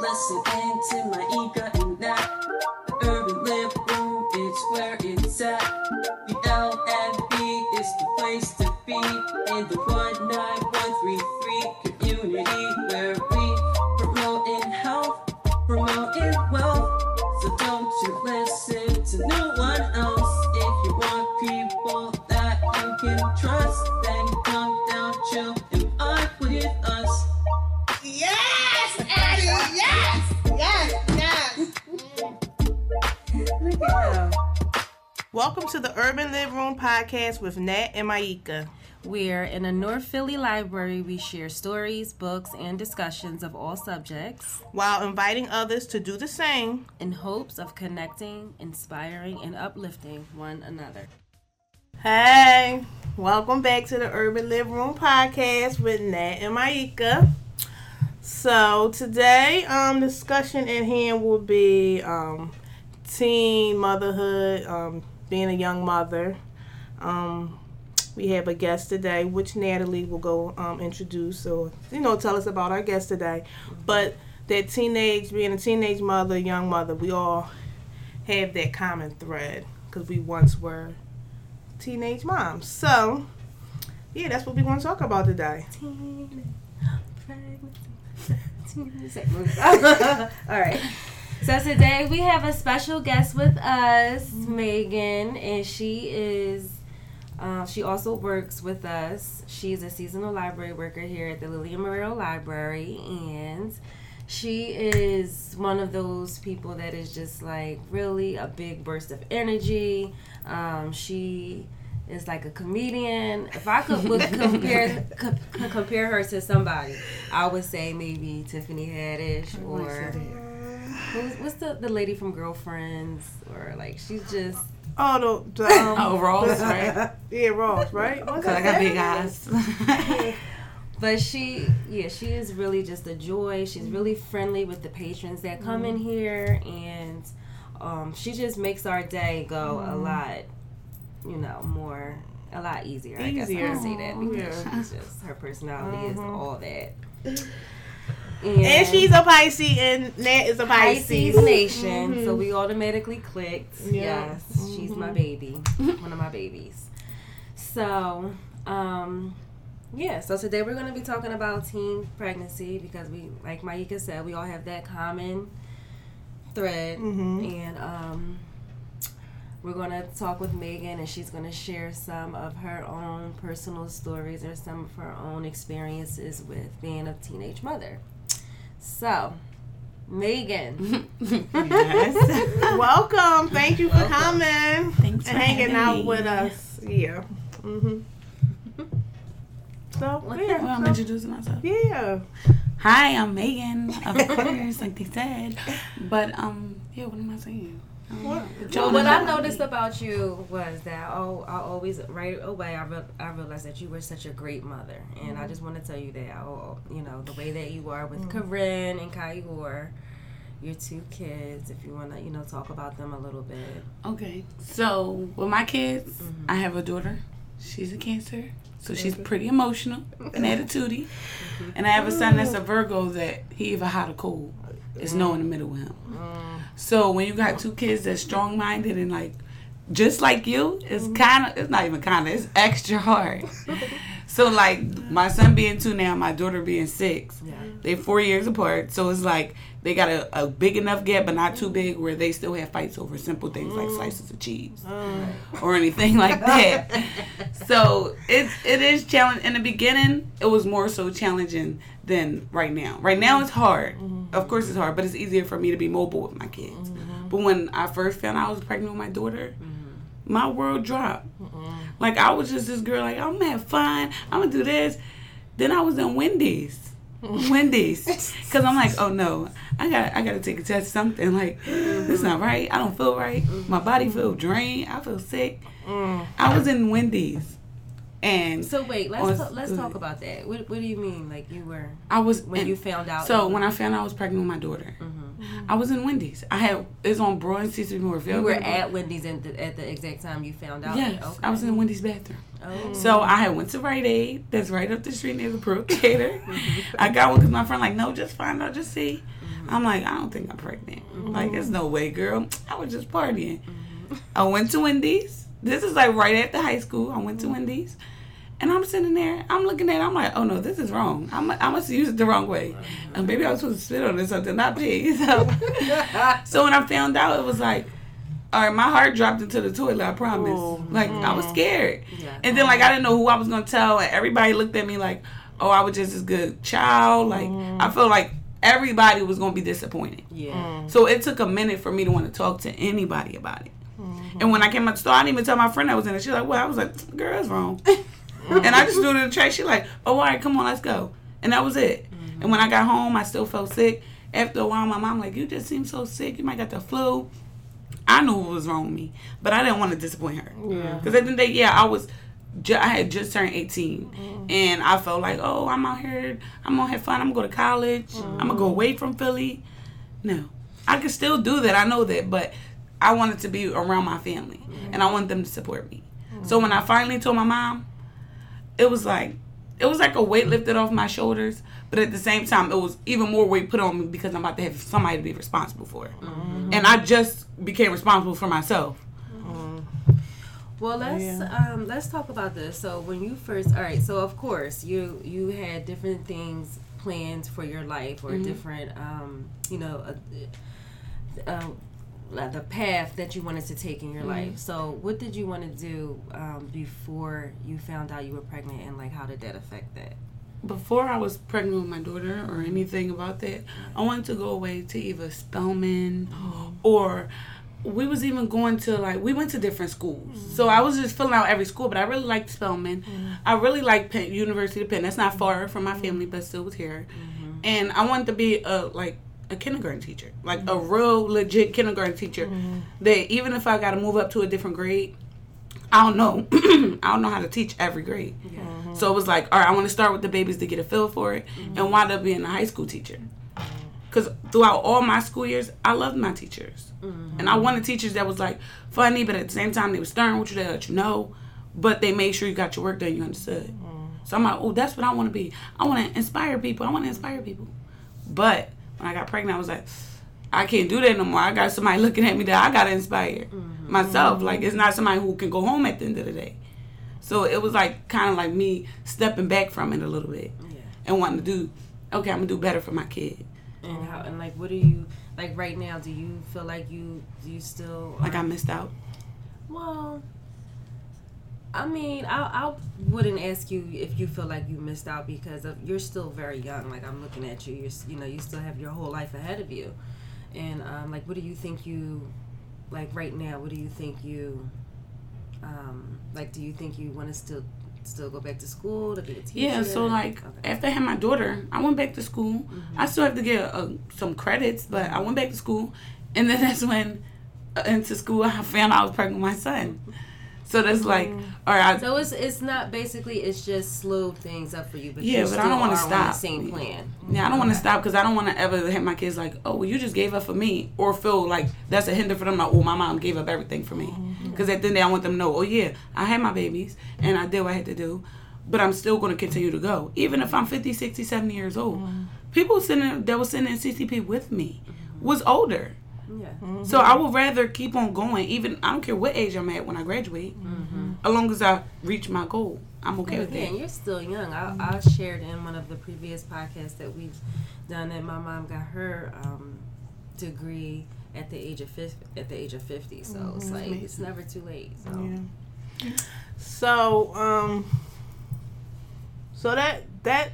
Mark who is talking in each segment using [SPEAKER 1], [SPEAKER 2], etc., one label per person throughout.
[SPEAKER 1] Listening to my ego and that the urban live room, it's where it's at. The LFB is the place to be in the 19133 community where we promoting health, promoting wealth. So don't you listen to no one else. If you want people that you can trust, then come down, chill, and vibe with us.
[SPEAKER 2] Yes, Addie. Yes, yes, yes.
[SPEAKER 3] Welcome to the Urban Live Room podcast with Nat and Maika.
[SPEAKER 4] We're in a North Philly library. We share stories, books, and discussions of all subjects
[SPEAKER 3] while inviting others to do the same.
[SPEAKER 4] in hopes of connecting, inspiring, and uplifting one another.
[SPEAKER 3] Hey, welcome back to the Urban Live Room podcast with Nat and Maika. So today, um, discussion at hand will be um, teen motherhood, um, being a young mother. Um, we have a guest today, which Natalie will go um, introduce or you know tell us about our guest today. But that teenage, being a teenage mother, young mother, we all have that common thread because we once were teenage moms. So, yeah, that's what we want to talk about today.
[SPEAKER 4] All right. So today we have a special guest with us, Megan, and she is. Uh, she also works with us. She's a seasonal library worker here at the Lillian Marrero Library, and she is one of those people that is just like really a big burst of energy. Um, she is like a comedian. If I could would compare co- compare her to somebody, I would say maybe Tiffany Haddish or who's, what's the the lady from Girlfriends or like she's just
[SPEAKER 3] Oh, the, the um,
[SPEAKER 5] Oh, Ross, right?
[SPEAKER 3] yeah, Ross, right? What's
[SPEAKER 5] Cause I got big eyes.
[SPEAKER 4] But she, yeah, she is really just a joy. She's really friendly with the patrons that come in here, and um, she just makes our day go a lot, you know, more, a lot easier. I guess I
[SPEAKER 3] Easier.
[SPEAKER 4] can say that because
[SPEAKER 3] Yeah.
[SPEAKER 4] she's just her personality is all that.
[SPEAKER 3] And she's a Pisces, and Nat is a Pisces.
[SPEAKER 4] Pisces Nation, so we automatically clicked.
[SPEAKER 3] Yeah.
[SPEAKER 4] Yes, she's my baby, one of my babies. So, um, yeah. So today we're going to be talking about teen pregnancy because we, like Maika said, we all have that common thread, and um, we're going to talk with Megan, and she's going to share some of her own personal stories or some of her own experiences with being a teenage mother. So, Megan.
[SPEAKER 3] Welcome. Thank you for coming
[SPEAKER 5] Thanks
[SPEAKER 3] and hanging out
[SPEAKER 5] me.
[SPEAKER 3] with us. Yeah. Mhm. So
[SPEAKER 5] Well,
[SPEAKER 3] yeah,
[SPEAKER 5] I'm
[SPEAKER 3] so-
[SPEAKER 5] introducing myself.
[SPEAKER 3] yeah.
[SPEAKER 5] Hi, I'm Megan, of course, like they said. But um, yeah, what am I saying? What
[SPEAKER 4] Well, what I noticed about you was that oh, I always right away I, re- I realized that you were such a great mother, and I mm-hmm. just want to tell you that oh, oh, you know the way that you are with mm-hmm. Corinne and Kyra, your two kids. If you want to you know talk about them a little bit.
[SPEAKER 5] Okay, so with my kids,
[SPEAKER 4] Mm-hmm.
[SPEAKER 5] I have a daughter. She's a Cancer, so she's mm-hmm. pretty emotional and attitudey.
[SPEAKER 4] Mm-hmm.
[SPEAKER 5] And I have a son that's a Virgo that he either hot or cold. It's no in the middle with him. So when you got two kids that's strong minded and like just like you, it's mm-hmm. kind of it's not even kind of it's extra hard. so like my son being two now, my daughter being six.
[SPEAKER 4] Yeah.
[SPEAKER 5] They four years apart, so it's like they got a, a big enough gap, but not too big, where they still have fights over simple things like mm. slices of cheese mm. or anything like that. so it's it is challenging. In the beginning, it was more so challenging than right now. Right now, it's hard. Mm-hmm. Of course, it's hard, but it's easier for me to be mobile with my kids. Mm-hmm. But when I first found out I was pregnant with my daughter, mm-hmm. my world dropped. Like I was just this girl, like I'm gonna have fun. I'm gonna do this. Then I was in Wendy's. Wendy's, because I'm like, oh no, I got, I got to take a test. Something like, this not mm-hmm. right. I don't feel right. My body mm-hmm. feel drained. I feel sick. Mm. I was in Wendy's, and
[SPEAKER 4] So wait, let's
[SPEAKER 5] On-
[SPEAKER 4] ta- let's talk about that. What, what do you mean? Like you were
[SPEAKER 5] I was
[SPEAKER 4] when
[SPEAKER 5] in-
[SPEAKER 4] you found out?
[SPEAKER 5] So when I found out I was pregnant with my daughter, mm-hmm. I was in Wendy's. I had it's on Broad and Cecily Moorefield.
[SPEAKER 4] You were at Wendy's at the, at the exact time you found out.
[SPEAKER 5] Yes,
[SPEAKER 4] Okay.
[SPEAKER 5] I was in Wendy's bathroom.
[SPEAKER 4] Oh.
[SPEAKER 5] So I had went to Rite Aid. That's right up the street near the Brook Theater. I got one because my friend like, no, just find out, just see. Mm-hmm. I'm like, I don't think I'm pregnant. Mm-hmm. Like, there's no way, girl. I was just partying. Mm-hmm. I went to Wendy's. This is like right after high school. I went to Wendy's. And I'm sitting there, I'm looking at it, I'm like, oh no, this is wrong. I'm, I must use it the wrong way. And maybe I was supposed to spit on it or something, not pee. So, so when I found out, it was like, all right, my heart dropped into the toilet, I promise.
[SPEAKER 3] Oh.
[SPEAKER 5] Like, I was scared.
[SPEAKER 4] Yeah.
[SPEAKER 5] And then, like, I didn't know who I was going to tell. And everybody looked at me like, oh, I was just as good child. Like, I mm. felt like everybody was going to be disappointed.
[SPEAKER 4] Yeah. Mm.
[SPEAKER 5] So it took a minute for me to want to talk to anybody about it. Mm-hmm. And when I came out the store, I didn't even tell my friend I was in it. She was like, well, I was like, girl, that's wrong. and I just threw it in the trash. She like, oh, all right, come on, let's go. And that was it. Mm-hmm. And when I got home, I still felt sick. After a while, my mom like, you just seem so sick. You might got the flu. I knew what was wrong with me, but I didn't want to disappoint her.
[SPEAKER 3] Yeah.
[SPEAKER 5] Because at the end of the day, yeah, I was, ju- I had just turned 18. Mm-hmm. And I felt like, oh, I'm out here, I'm gonna have fun. I'm gonna go to college. I'm gonna go mm-hmm. away from Philly. No, I could still do that. I know that, but I wanted to be around my family, and I wanted them to support me. So when I finally told my mom, it was like, it was like a weight lifted off my shoulders. But at the same time, it was even more weight put on me because I'm about to have somebody to be responsible for it, and I just became responsible for myself.
[SPEAKER 4] Well, let's
[SPEAKER 3] Yeah.
[SPEAKER 4] um, let's talk about this. So when you first, all right. So of course you you had different things planned for your life or different, um, you know, uh, uh, like the path that you wanted to take in your mm-hmm. life. So what did you want to do um, before you found out you were pregnant, and like how did that affect that?
[SPEAKER 5] before I was pregnant with my daughter or anything about that, I wanted to go away to either Spelman or we was even going to like we went to different schools. Mm-hmm. So I was just filling out every school, but I really liked Spelman. Mm-hmm. I really liked Penn, University of Penn. That's not far from my family, but still was here. And I wanted to be a like a kindergarten teacher, like a real legit kindergarten teacher. Mm-hmm. That even if I got to move up to a different grade, I don't know. I don't know how to teach every grade. Mm-hmm. So it was like, all right, I want to start with the babies to get a feel for it mm-hmm. and wind up being a high school teacher. Because throughout all my school years, I loved my teachers. And I wanted teachers that was like funny, but at the same time, they were stern with you, they let you know, but they made sure you got your work done, you understood. So I'm like, oh, that's what I want to be. I want to inspire people. I want to inspire people. But when I got pregnant, I was like, I can't do that no more. I got somebody looking at me that I got to inspire mm-hmm. myself. Like, it's not somebody who can go home at the end of the day. So it was like kind of like me stepping back from it a little bit
[SPEAKER 4] Yeah.
[SPEAKER 5] and wanting to do, okay, I'm gonna do better for my kid.
[SPEAKER 4] And how and like what do you like right now? Do you feel like you do you still
[SPEAKER 5] Like I missed out.
[SPEAKER 4] Well, I mean, I I wouldn't ask you if you feel like you missed out because of, you're still very young. Like I'm looking at you, you're you know you still have your whole life ahead of you, and um, like what do you think you like right now? What do you think you um, like? Do you think you want to still still go back to school to be a teacher?
[SPEAKER 5] Yeah, so like
[SPEAKER 4] Okay. Mm-hmm.
[SPEAKER 5] after I had my daughter, I went back to school. I still have to get uh, some credits, but I went back to school, and then that's when uh, into school I found out I was pregnant with my son. So that's like, mm. all right, I,
[SPEAKER 4] So it's it's not basically it's just slowed things up for you, but
[SPEAKER 5] Yeah,
[SPEAKER 4] you
[SPEAKER 5] but I don't wanna
[SPEAKER 4] are the
[SPEAKER 5] stop.
[SPEAKER 4] same plan.
[SPEAKER 5] Yeah, I don't want to stop because I don't want to ever have my kids like, oh, well, you just gave up for me, or feel like that's a hinder for them. Like, oh, my mom gave up everything for me. Mm-hmm. Because at the end of the day, I want them to know, oh yeah, I had my babies and I did what I had to do, but I'm still going to continue to go, even if I'm 50, 60, 70 years old. Mm-hmm. People sitting that was sitting in CCP with me was older.
[SPEAKER 4] Yeah.
[SPEAKER 5] So I would rather keep on going, even I don't care what age I'm at when I graduate, as long as I reach my goal. I'm okay with
[SPEAKER 4] Yeah,
[SPEAKER 5] that.
[SPEAKER 4] and you're still young. I, I shared in one of the previous podcasts that we've done that my mom got her um, degree at the age of 50, at the age of 50. So it's like it's never too late. So
[SPEAKER 3] Yeah. So, um, so that that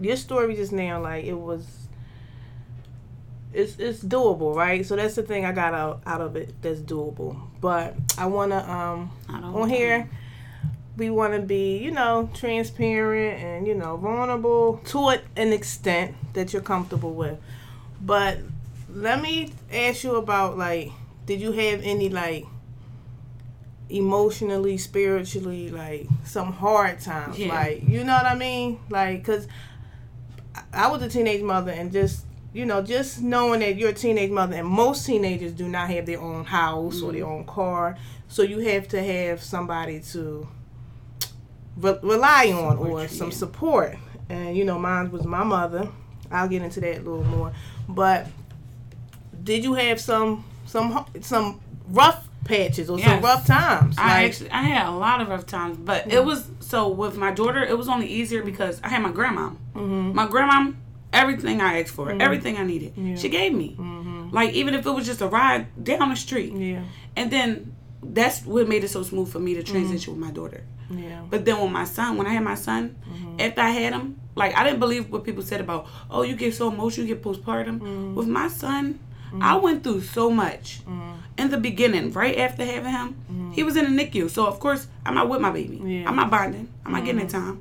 [SPEAKER 3] your story just now, like it was, it's it's doable, right? So that's the thing I got out out of it. That's doable. But I wanna um
[SPEAKER 5] I don't
[SPEAKER 3] on here. We want to be, you know, transparent and you know vulnerable to it an extent that you're comfortable with. But let me ask you about like, did you have any like emotionally, spiritually, like some hard times.
[SPEAKER 5] Yeah.
[SPEAKER 3] Like, you know what I mean? Like, cause I was a teenage mother and just you know, just knowing that you're a teenage mother, and most teenagers do not have their own house or their mm. own car, so you have to have somebody to re- rely on or
[SPEAKER 5] you,
[SPEAKER 3] some support. And you know, mine was my mother. I'll get into that a little more. But did you have some some some rough patches or some rough times?
[SPEAKER 5] I
[SPEAKER 3] Like,
[SPEAKER 5] actually I had a lot of rough times, but it mm. was so with my daughter. It was only easier because I had my grandma. Mm-hmm. My grandma, everything I asked for, mm-hmm. everything I needed, she gave me. Mm-hmm. Like even if it was just a ride down the street,
[SPEAKER 3] yeah,
[SPEAKER 5] and then that's what made it so smooth for me to transition mm-hmm. with my daughter.
[SPEAKER 3] yeah,
[SPEAKER 5] But then with my son, when I had my son, after I had him, like I didn't believe what people said about, oh, you get so emotional, you get postpartum. With my son, I went through so much. In the beginning, right after having him, he was in the NICU. So of course, I'm not with my baby.
[SPEAKER 3] Yeah.
[SPEAKER 5] I'm not bonding. I'm not getting that time.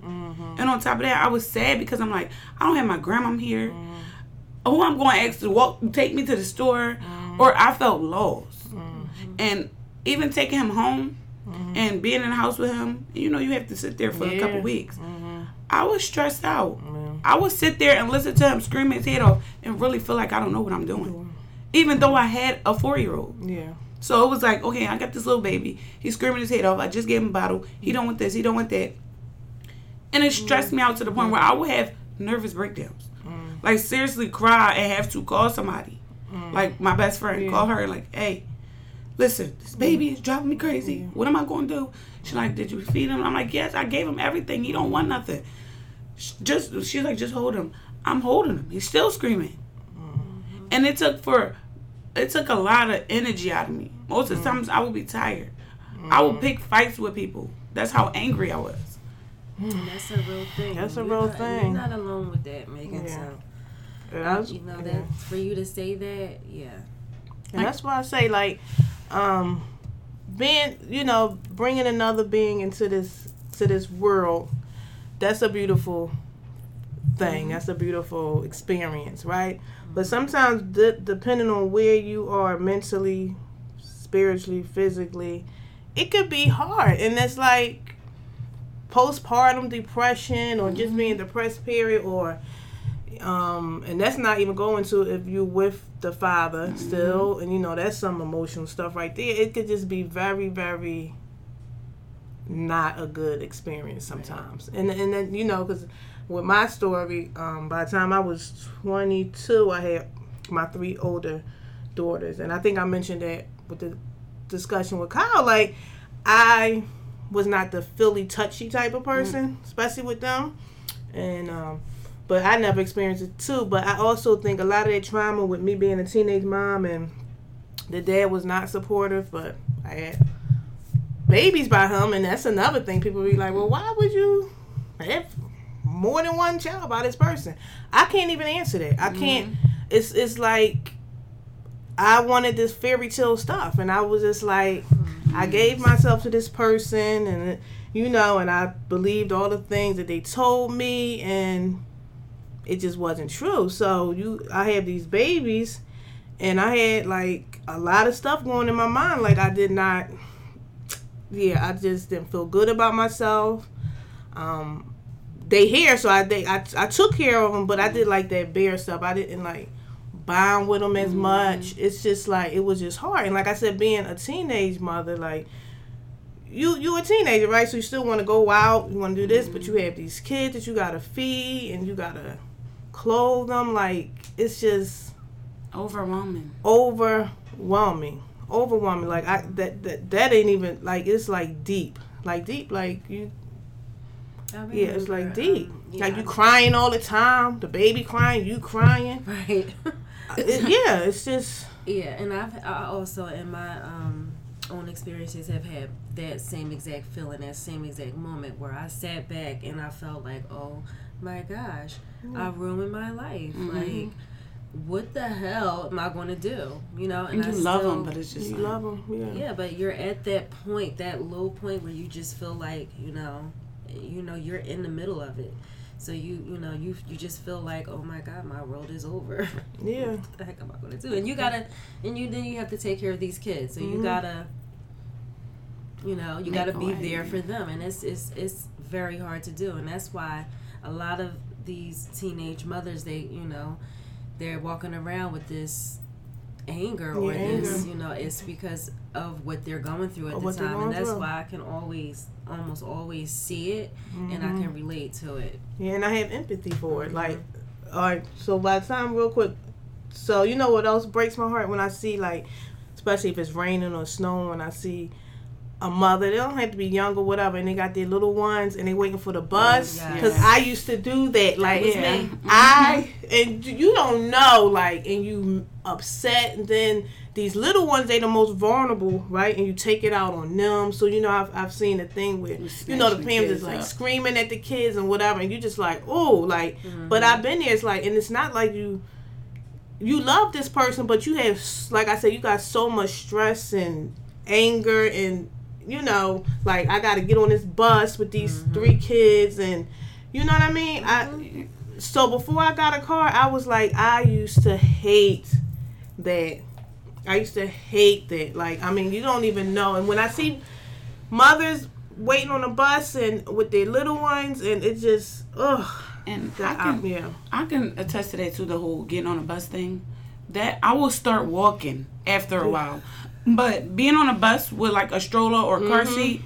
[SPEAKER 5] And on top of that, I was sad because I'm like, I don't have my grandma here. Mm-hmm. Who I'm going to ask to walk, take me to the store, mm-hmm. or I felt lost. Mm-hmm. And even taking him home and being in the house with him, you know, you have to sit there for a couple
[SPEAKER 3] Yeah.
[SPEAKER 5] weeks. I was stressed out. I would sit there and listen to him scream his head off and really feel like I don't know what I'm doing. Even though I had a four year old.
[SPEAKER 3] yeah,
[SPEAKER 5] So it was like, okay, I got this little baby. He's screaming his head off. I just gave him a bottle. He don't want this. He don't want that. And it stressed me out to the point where I would have nervous breakdowns. Like seriously cry and have to call somebody. Like my best friend, call her like, hey, listen, this baby is driving me crazy. What am I going to do? She's like, did you feed him? I'm like, yes, I gave him everything. He don't want nothing. Just she's like, just hold him. I'm holding him. He's still screaming. Mm-hmm. And it took for it took a lot of energy out of me. Most of the mm. times I would be tired. I would mm-hmm. pick fights with people. That's how angry I was.
[SPEAKER 4] And that's a real thing.
[SPEAKER 3] That's a
[SPEAKER 4] You're
[SPEAKER 3] real
[SPEAKER 4] not-
[SPEAKER 3] thing.
[SPEAKER 4] You're not alone with that, Megan.
[SPEAKER 3] Yeah.
[SPEAKER 4] So
[SPEAKER 3] was-
[SPEAKER 4] you know
[SPEAKER 3] yeah.
[SPEAKER 4] that for you to say that, yeah.
[SPEAKER 3] And that's why I say like, um, being you know bringing another being into this to this world, that's a beautiful thing. Mm-hmm. That's a beautiful experience, right? But mm-hmm. sometimes, de- depending on where you are mentally, spiritually, physically, it could be hard, and it's like postpartum depression or just being depressed period or um and that's not even going to if you with the father still and you know that's some emotional stuff right there. It could just be very very not a good experience sometimes. And and then you know because with my story um by the time i was 22 i had my three older daughters. And i think i mentioned that with the discussion with kyle like i was not the Philly touchy type of person, especially with them. And um, but I never experienced it too. But I also think a lot of that trauma with me being a teenage mom and the dad was not supportive. But I had babies by him, and that's another thing. People be like, "Well, why would you have more than one child by this person?" I can't even answer that. I can't. It's it's like I wanted this fairy tale stuff, and I was just like, I gave myself to this person, and you know, and I believed all the things that they told me, and it just wasn't true. So you, I had these babies, and I had like a lot of stuff going in my mind. Like I did not, yeah, I just didn't feel good about myself. Um, they here, so I they I, I took care of them, but I did like that bear stuff. I didn't like bond with them as much. It's just like it was just hard. And like I said, being a teenage mother, like you you a teenager, right? So you still want to go out, you want to do this, but you have these kids that you gotta feed and you gotta clothe them. Like it's just
[SPEAKER 5] Overwhelming.
[SPEAKER 3] overwhelming, overwhelming. Like I that that that ain't even like it's like deep, like deep, like you.
[SPEAKER 4] I
[SPEAKER 3] Yeah, it's like deep.
[SPEAKER 4] um,
[SPEAKER 3] like you crying all the time. The baby crying, you crying.
[SPEAKER 4] Right.
[SPEAKER 3] It- yeah, it's just
[SPEAKER 4] Yeah, and I've I also in my um, own experiences have had that same exact feeling, that same exact moment where I sat back and I felt like, oh my gosh, I ruined my life. Like, what the hell am I going to do? You know, and
[SPEAKER 5] And you
[SPEAKER 4] I
[SPEAKER 5] love
[SPEAKER 4] still,
[SPEAKER 5] them, but it's just
[SPEAKER 3] you love them. Yeah.
[SPEAKER 4] yeah, but you're at that point, that low point where you just feel like, you know, you know, you're in the middle of it. So you, you know, you you just feel like, oh my God, my world is over.
[SPEAKER 3] Yeah.
[SPEAKER 4] what the heck am I gonna do? And you gotta, and you then you have to take care of these kids. So you
[SPEAKER 3] Mhm.
[SPEAKER 4] gotta, you know, you
[SPEAKER 5] Make
[SPEAKER 4] gotta be
[SPEAKER 5] way.
[SPEAKER 4] there for them, and it's it's it's very hard to do, and that's why a lot of these teenage mothers, they you know, they're walking around with this anger or
[SPEAKER 3] Yeah,
[SPEAKER 4] this,
[SPEAKER 3] anger.
[SPEAKER 4] you know, it's because of what they're going through at
[SPEAKER 3] Or
[SPEAKER 4] the time, and that's
[SPEAKER 3] through.
[SPEAKER 4] why I can always, almost always see it, and I
[SPEAKER 3] Mm-hmm.
[SPEAKER 4] can relate to it.
[SPEAKER 3] Yeah, and I have empathy for it. Like, all right, so by the time, real quick, so you know what else breaks my heart when I see, like, especially if it's raining or snowing, when I see a mother, they don't have to be young or whatever, and they got their little ones and they waiting for the bus.
[SPEAKER 4] yes.
[SPEAKER 3] Because I used to do that. Like,
[SPEAKER 4] was
[SPEAKER 5] Yeah.
[SPEAKER 4] me.
[SPEAKER 3] I, and you don't know, like, and you upset, and then these little ones, they the most vulnerable, right? And you take it out on them. So, you know, I've, I've seen a thing where, you know, the parents is like
[SPEAKER 5] up.
[SPEAKER 3] screaming at the kids and whatever, and you just like, oh, like,
[SPEAKER 4] Mm-hmm.
[SPEAKER 3] but I've been there. It's like, and it's not like you, you love this person, but you have, like I said, you got so much stress and anger, and you know, like I got to get on this bus with these
[SPEAKER 4] Mm-hmm.
[SPEAKER 3] three kids, and you know what I mean. I so before I got a car, I was like, I used to hate that. I used to hate that. Like, I mean, you don't even know. And when I see mothers waiting on a bus and with their little ones, and it just, ugh.
[SPEAKER 5] And I can,
[SPEAKER 3] I, yeah.
[SPEAKER 5] I can attest to that too. The whole getting on a bus thing. That I will start walking after a while, but being on a bus with like a stroller or a car
[SPEAKER 3] Mm-hmm.
[SPEAKER 5] seat,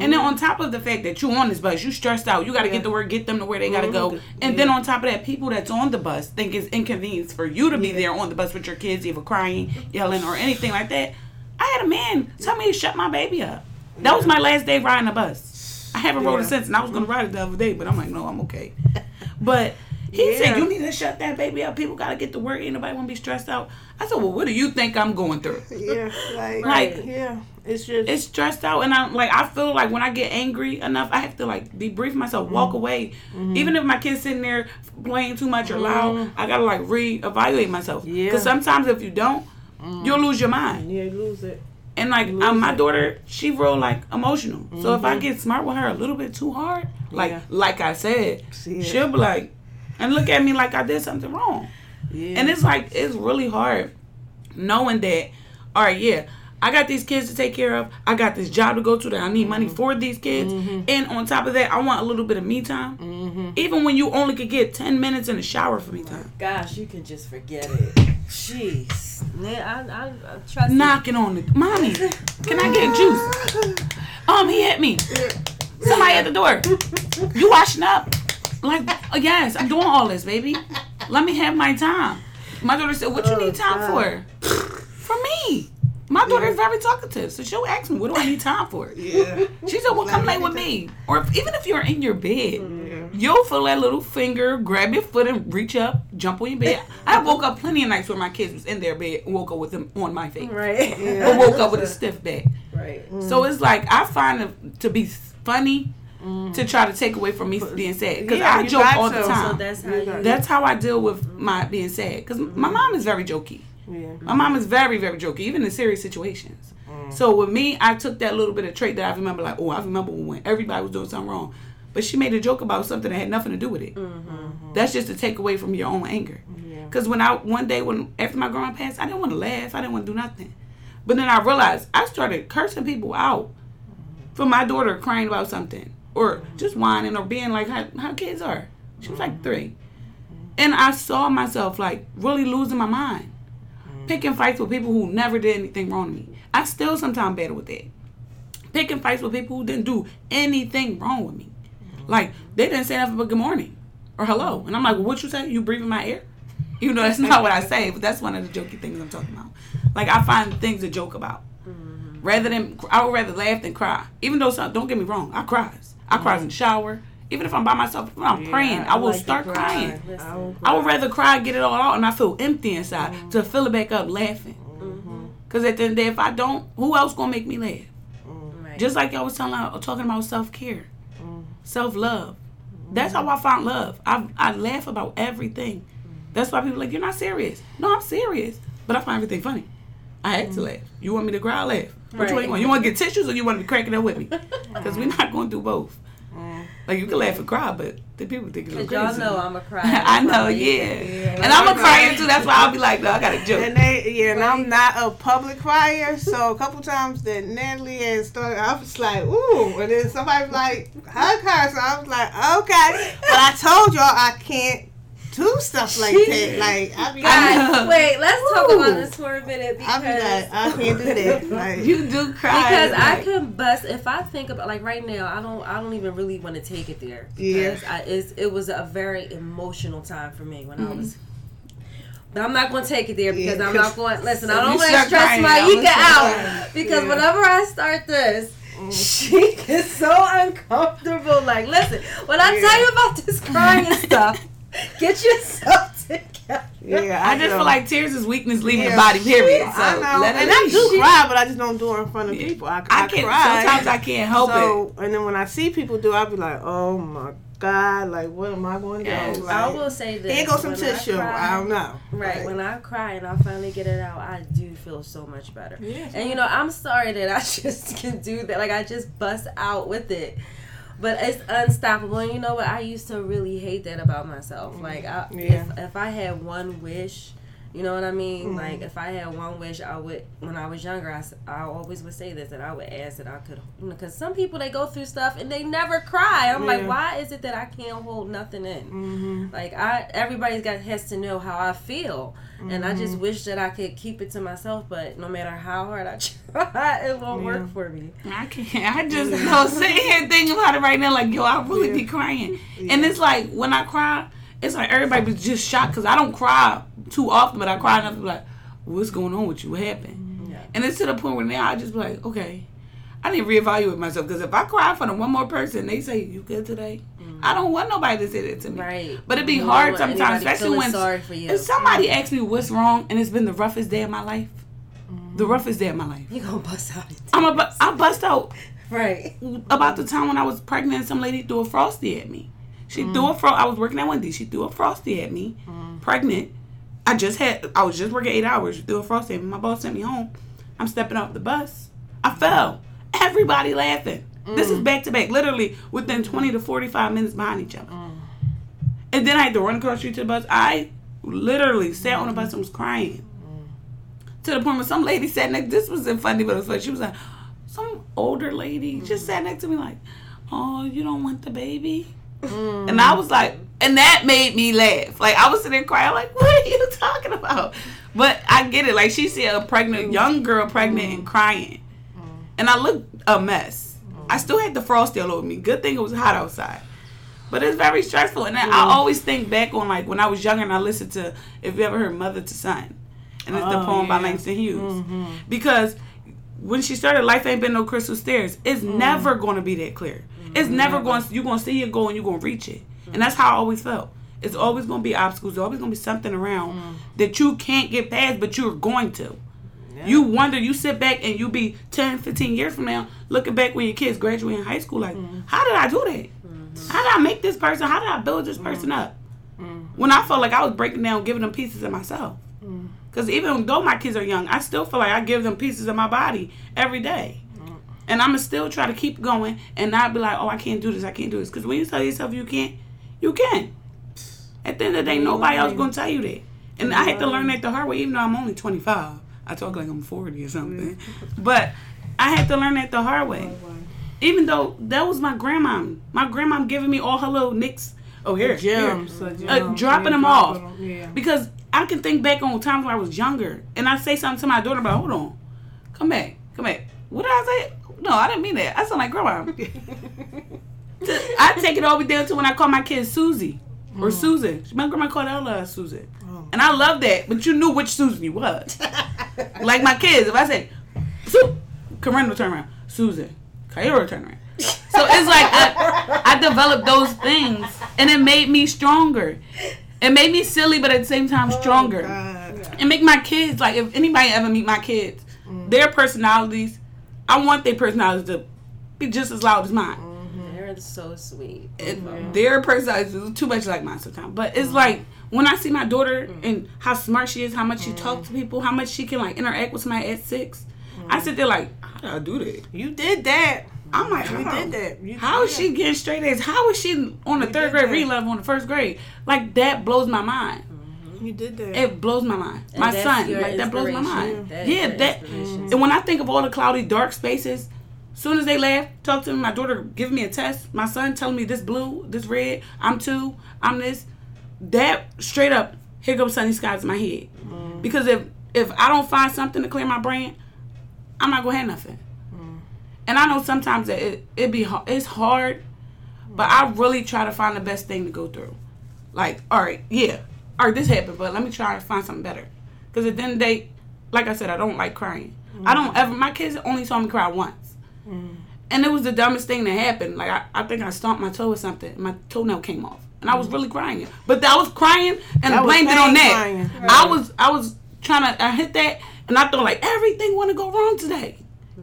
[SPEAKER 5] and then on top of the fact that you on this bus, you stressed out. You got to
[SPEAKER 3] Yeah.
[SPEAKER 5] get to work, get them to where they got to go,
[SPEAKER 3] Mhm.
[SPEAKER 5] and then on top of that, people that's on the bus think it's inconvenience for you to be there on the bus with your kids, either crying, yelling, or anything like that. I had a man tell me to shut my baby up. That was my last day riding a bus. I haven't rode it since, and I was gonna ride it the other day, but I'm like, no, I'm okay. But he
[SPEAKER 3] Yeah.
[SPEAKER 5] said, You need to shut that baby up. People gotta get to work. Ain't nobody wanna be stressed out. I said, Well, what do you think I'm going through?
[SPEAKER 3] Yeah, like,
[SPEAKER 5] Right.
[SPEAKER 3] yeah, it's just,
[SPEAKER 5] It's stressed out and I'm like I feel like when I get angry enough, I have to like debrief myself,
[SPEAKER 3] Mm-hmm.
[SPEAKER 5] walk away. Even if my kid's sitting there playing too much or loud, I gotta like reevaluate myself.
[SPEAKER 3] Mm-hmm. Yeah.
[SPEAKER 5] Because sometimes if you don't, you'll lose your mind.
[SPEAKER 3] yeah, you lose it.
[SPEAKER 5] And like um, my daughter, she real like emotional. So if I get smart with her a little bit too hard, like
[SPEAKER 3] Yeah.
[SPEAKER 5] like I said, she'll be like, and look at me like I did something wrong.
[SPEAKER 3] Yeah.
[SPEAKER 5] And it's like it's really hard knowing that. All right, yeah, I got these kids to take care of. I got this job to go to that I need money mm-hmm. for these kids. Mm-hmm. And on top of that, I want a little bit of me time. Mm-hmm. Even when you only could get ten minutes in the shower for me time.
[SPEAKER 4] Gosh, you can just forget it. Jeez, man, I, I, I trust you.
[SPEAKER 5] Knocking on the mommy, can I get juice? Um, he hit me. Somebody at the door. You washing up? Like, yes, I'm doing all this, baby. Let me have my time. My daughter said, "What you need time for?" For me. My daughter is very talkative, so she'll ask me, "What do I need time for?"
[SPEAKER 3] yeah.
[SPEAKER 5] She said, "Well, come lay with me." Or if, even if you're in your bed, you'll feel that little finger grab your foot and reach up, jump on your bed. I woke up plenty of nights where my kids was in their bed and woke up with them on my face,
[SPEAKER 4] Right.
[SPEAKER 5] or woke up with a stiff back.
[SPEAKER 4] Right.
[SPEAKER 5] So it's like I find it to be funny to try to take away from me being sad because
[SPEAKER 3] Yeah,
[SPEAKER 5] I joke all the time.
[SPEAKER 4] So that's how
[SPEAKER 3] You.
[SPEAKER 5] That's how I deal with my being sad because my mom is very jokey.
[SPEAKER 3] Yeah.
[SPEAKER 5] My mom is very, very jokey, even in serious situations. Mm. So with me, I took that little bit of trait that I remember, like, oh, I remember when everybody was doing something wrong, but she made a joke about something that had nothing to do with it. Mm-hmm. That's just to take away from your own anger.
[SPEAKER 3] Yeah.
[SPEAKER 5] Because when I one day when after my grandma passed, I didn't want to laugh. I didn't want to do nothing. But then I realized I started cursing people out for my daughter crying about something or just whining or being like how, how kids are. She was like three. And I saw myself like really losing my mind. Mm-hmm. Picking fights with people who never did anything wrong to me. I still sometimes battle with that. Picking fights with people who didn't do anything wrong with me. Mm-hmm. Like they didn't say nothing but good morning or hello. And I'm like, well, what you say? You breathing my air? Even though that's not what I say, but that's one of the jokey things I'm talking about. Like I find things to joke about. Mm-hmm. Rather than I would rather laugh than cry. Even though some, don't get me wrong, I cries. I cries in the shower. Even if I'm by myself, when I'm praying, I, will
[SPEAKER 3] like
[SPEAKER 5] start
[SPEAKER 3] cry.
[SPEAKER 5] crying.
[SPEAKER 3] I will
[SPEAKER 5] I would rather cry, get it all out, and I feel empty inside mm-hmm. to fill it back up laughing. Mm-hmm. Cause at the end of the day, if I don't, who else gonna make me laugh? Mm-hmm.
[SPEAKER 4] Right.
[SPEAKER 5] Just like I was telling, talking about self care, self love. That's how I found love. I I laugh about everything. That's why people are like you're not serious. No, I'm serious, but I find everything funny. I had to laugh. You want me to cry? I laugh. Which one
[SPEAKER 4] Right.
[SPEAKER 5] you want? You want to get tissues or you want to be cracking up with me? Because we're not going to do both. Mm. Like you can laugh and cry, but the people think it's
[SPEAKER 4] Cause
[SPEAKER 5] crazy.
[SPEAKER 4] y'all know I'm a cry.
[SPEAKER 5] I know, yeah. And I'm a crier too. That's why I'll be like, no, I got a joke.
[SPEAKER 3] And they, yeah, and I'm not a public crier, so a couple times that Natalie had started, I was like, ooh, and then somebody was like, hug her, so I was like, okay, but I told y'all I can't do stuff like
[SPEAKER 4] She-
[SPEAKER 3] that. Like I be,
[SPEAKER 4] God, wait, let's talk
[SPEAKER 3] Woo.
[SPEAKER 4] about this for a minute
[SPEAKER 3] I be
[SPEAKER 4] because
[SPEAKER 3] like, I can't do that. Like,
[SPEAKER 5] You do cry
[SPEAKER 4] because I
[SPEAKER 5] like,
[SPEAKER 4] can bust if I think about like right now I don't I don't even really want to take it there because
[SPEAKER 3] Yeah.
[SPEAKER 4] I, it's, it was a very emotional time for me when
[SPEAKER 5] Mm-hmm.
[SPEAKER 4] I was. But I'm not going to take it there because
[SPEAKER 3] Yeah,
[SPEAKER 4] I'm not going. Listen,
[SPEAKER 5] So
[SPEAKER 4] I don't want to stress my
[SPEAKER 5] I'ma
[SPEAKER 4] Ika
[SPEAKER 5] start
[SPEAKER 4] out because
[SPEAKER 3] Yeah.
[SPEAKER 4] whenever I start this, she is so uncomfortable. Like, listen, when I
[SPEAKER 3] Yeah.
[SPEAKER 4] tell you about this crying and stuff, get yourself together.
[SPEAKER 3] yeah,
[SPEAKER 5] I just
[SPEAKER 3] know.
[SPEAKER 5] feel like tears is weakness leaving
[SPEAKER 3] Yeah.
[SPEAKER 5] the body. Period. So
[SPEAKER 3] I know,
[SPEAKER 5] let it
[SPEAKER 3] and I
[SPEAKER 5] leave.
[SPEAKER 3] do cry, but I just don't do it in front of
[SPEAKER 5] Yeah.
[SPEAKER 3] people. I, I,
[SPEAKER 5] I can't.
[SPEAKER 3] cry.
[SPEAKER 5] Sometimes I can't help it.
[SPEAKER 3] and then when I see people do, I'll be like, oh my god, like what am I going to
[SPEAKER 5] Yes.
[SPEAKER 3] do?
[SPEAKER 4] I will say this.
[SPEAKER 3] here goes some
[SPEAKER 4] when I
[SPEAKER 3] tissue.
[SPEAKER 4] cry-
[SPEAKER 3] I, don't know.
[SPEAKER 4] Right,
[SPEAKER 3] Like,
[SPEAKER 4] when I cry and I finally get it out, I do feel so much better.
[SPEAKER 3] Yeah.
[SPEAKER 4] And you know, I'm sorry that I just can do that. Like I just bust out with it. But it's unstoppable. And you know what? I used to really hate that about myself. Like I,
[SPEAKER 3] Yeah.
[SPEAKER 4] if if I had one wish, you know what I mean?
[SPEAKER 3] Mhm.
[SPEAKER 4] Like if I had one wish, I would. When I was younger, I, I always would say this that I would ask that I could, you know, because some people they go through stuff and they never cry. I'm like, why is it that I can't hold nothing in?
[SPEAKER 3] hmm
[SPEAKER 4] Like I, everybody's got has to know how I feel, and I
[SPEAKER 3] Mm-hmm.
[SPEAKER 4] just wish that I could keep it to myself. But no matter how hard I try, it won't
[SPEAKER 3] Yeah.
[SPEAKER 4] work for me.
[SPEAKER 5] I can't. I just know sitting here thinking about it right now. Like yo, I really
[SPEAKER 3] Yeah.
[SPEAKER 5] be crying,
[SPEAKER 3] Yeah.
[SPEAKER 5] and it's like when I cry, it's like everybody was just shocked because I don't cry too often, but I cry enough to be like, "What's going on with you? What happened?"
[SPEAKER 4] Yeah.
[SPEAKER 5] And it's to the point where now I just be like, "Okay, I need to reevaluate myself because if I cry in front of one more person, they say you good today. Mm-hmm. I don't want nobody to say that to me.
[SPEAKER 4] Right.
[SPEAKER 5] But it'd be
[SPEAKER 4] You
[SPEAKER 5] hard sometimes, especially when
[SPEAKER 4] sorry for you.
[SPEAKER 5] if somebody asks me what's wrong and it's been the roughest day of my life, the mm-hmm. roughest day of my life.
[SPEAKER 4] you gonna bust out.
[SPEAKER 5] I'm a, bu- I bust out
[SPEAKER 4] Right.
[SPEAKER 5] about the time when I was pregnant and some lady threw a frosty at me. She threw mm. a fro. I was working at Wendy's. She threw a frosty at me, mm-hmm. pregnant. I just had. I was just working eight hours. Threw a frosty at me. My boss sent me home. I'm stepping off the bus. I fell. Everybody laughing. This is mm. back to back, literally within 20 to 45 minutes behind each other. Mm. And then I had to run across the street to the bus. I literally sat on the bus and was crying. Mm. To the point where some lady sat next. This wasn't funny, but it was funny. She was like, some older lady just sat next to me like, "Oh, you don't want the baby?" And I was like, and that made me laugh. Like I was sitting there crying, like, "What are you talking about?" But I get it. Like she said, a pregnant mm. young girl pregnant and mm. crying, mm. and I looked a mess. I still had the frosty all over me. Good thing it was hot outside. But it's very stressful, and I always think back on like when I was younger and I listened to if you ever heard "Mother to Son," and it's the
[SPEAKER 3] Oh,
[SPEAKER 5] poem by
[SPEAKER 3] yeah.
[SPEAKER 5] Langston Hughes, mm-hmm. because when she started "Life Ain't Been No Crystal Stairs," it's mm. never going to be that clear. It's mm-hmm. never going. You're going to see it go and you're going to reach it, and that's how I always felt. It's always going to be obstacles. There's always going to be something around mm. that you can't get past, but you're going to. You wonder, you sit back and you be 10, 15 years from now, looking back when your kids graduate in high school, like, mm. how did I do that? Mm-hmm. How did I make this person? How did I build this person up? When I felt like I was breaking down, giving them pieces of myself. Because even though my kids are young, I still feel like I give them pieces of my body every day. And I'm going to still try to keep going and not be like, oh, I can't do this, I can't do this. Because when you tell yourself you can't, you can. At the end of the day, nobody else going to tell you that. And I had to learn that the hard way, even though I'm only 25. I talk like I'm 40 or something. But I had to learn that the hard way. Even though that was my grandma. My grandma giving me all her little nicks. Oh, here. here.
[SPEAKER 3] Gems, uh,
[SPEAKER 5] Uh, dropping them off.
[SPEAKER 3] Yeah.
[SPEAKER 5] Because I can think back on times when I was younger. And I say something to my daughter about, hold on. Come back. Come back. What did I say? No, I didn't mean that. I sound like grandma. I take it all the way down to when I call my kid Susie or mm. Susan. My grandma called Ella uh, Susan.
[SPEAKER 3] Oh.
[SPEAKER 5] And I love that, but you knew which Susan you was. like my kids, if I say, Su, Corinne will turn around. Susan, Kyra will turn around. So it's like I, I developed those things, and it made me stronger. It made me silly, but at the same time oh, stronger.
[SPEAKER 3] God.
[SPEAKER 5] and make my kids like if anybody ever meet my kids, mm. their personalities, I want their personalities to be just as loud as mine. Mm-hmm.
[SPEAKER 4] They're so sweet.
[SPEAKER 5] And their personalities too much like mine sometimes. But it's mm. like when I see my daughter mm. and how smart she is, how much she talks to people, how much she can like interact with somebody at 6 I sit there like, how did I do that?
[SPEAKER 3] You did that.
[SPEAKER 5] I'm like,
[SPEAKER 3] You
[SPEAKER 5] how?
[SPEAKER 3] did that. You
[SPEAKER 5] How is
[SPEAKER 3] did
[SPEAKER 5] she getting straight A's? How is she on the
[SPEAKER 3] You
[SPEAKER 5] third grade
[SPEAKER 3] that.
[SPEAKER 5] reading level on the first grade? Like that blows my mind. Mm-hmm.
[SPEAKER 3] that. You did that.
[SPEAKER 5] It blows my mind.
[SPEAKER 4] And
[SPEAKER 5] my son, like that blows my mind.
[SPEAKER 4] That is
[SPEAKER 5] yeah, that. And when I think of all the cloudy, dark spaces, soon as they laugh, talk to me, my daughter giving me a test, my son telling me this blue, this red, I'm two, I'm this. that straight up, here comes sunny skies in my head. Mm-hmm. Because if if I don't find something to clear my brain, I'm not gonna have nothing. And I know sometimes it it be it's hard, but I really try to find the best thing to go through. Like, all right, yeah, all right, this happened, but let me try to find something better. Because at the end of the day, like I said, I don't like crying. I don't ever. My kids only saw me cry once, and it was the dumbest thing that happened. Like I, I think I stomped my toe or something. and My toenail came off, and I was really crying. But I was crying and I blamed it on that.
[SPEAKER 3] crying.
[SPEAKER 5] I was I was trying to I hit that, and I thought like everything want to go wrong today,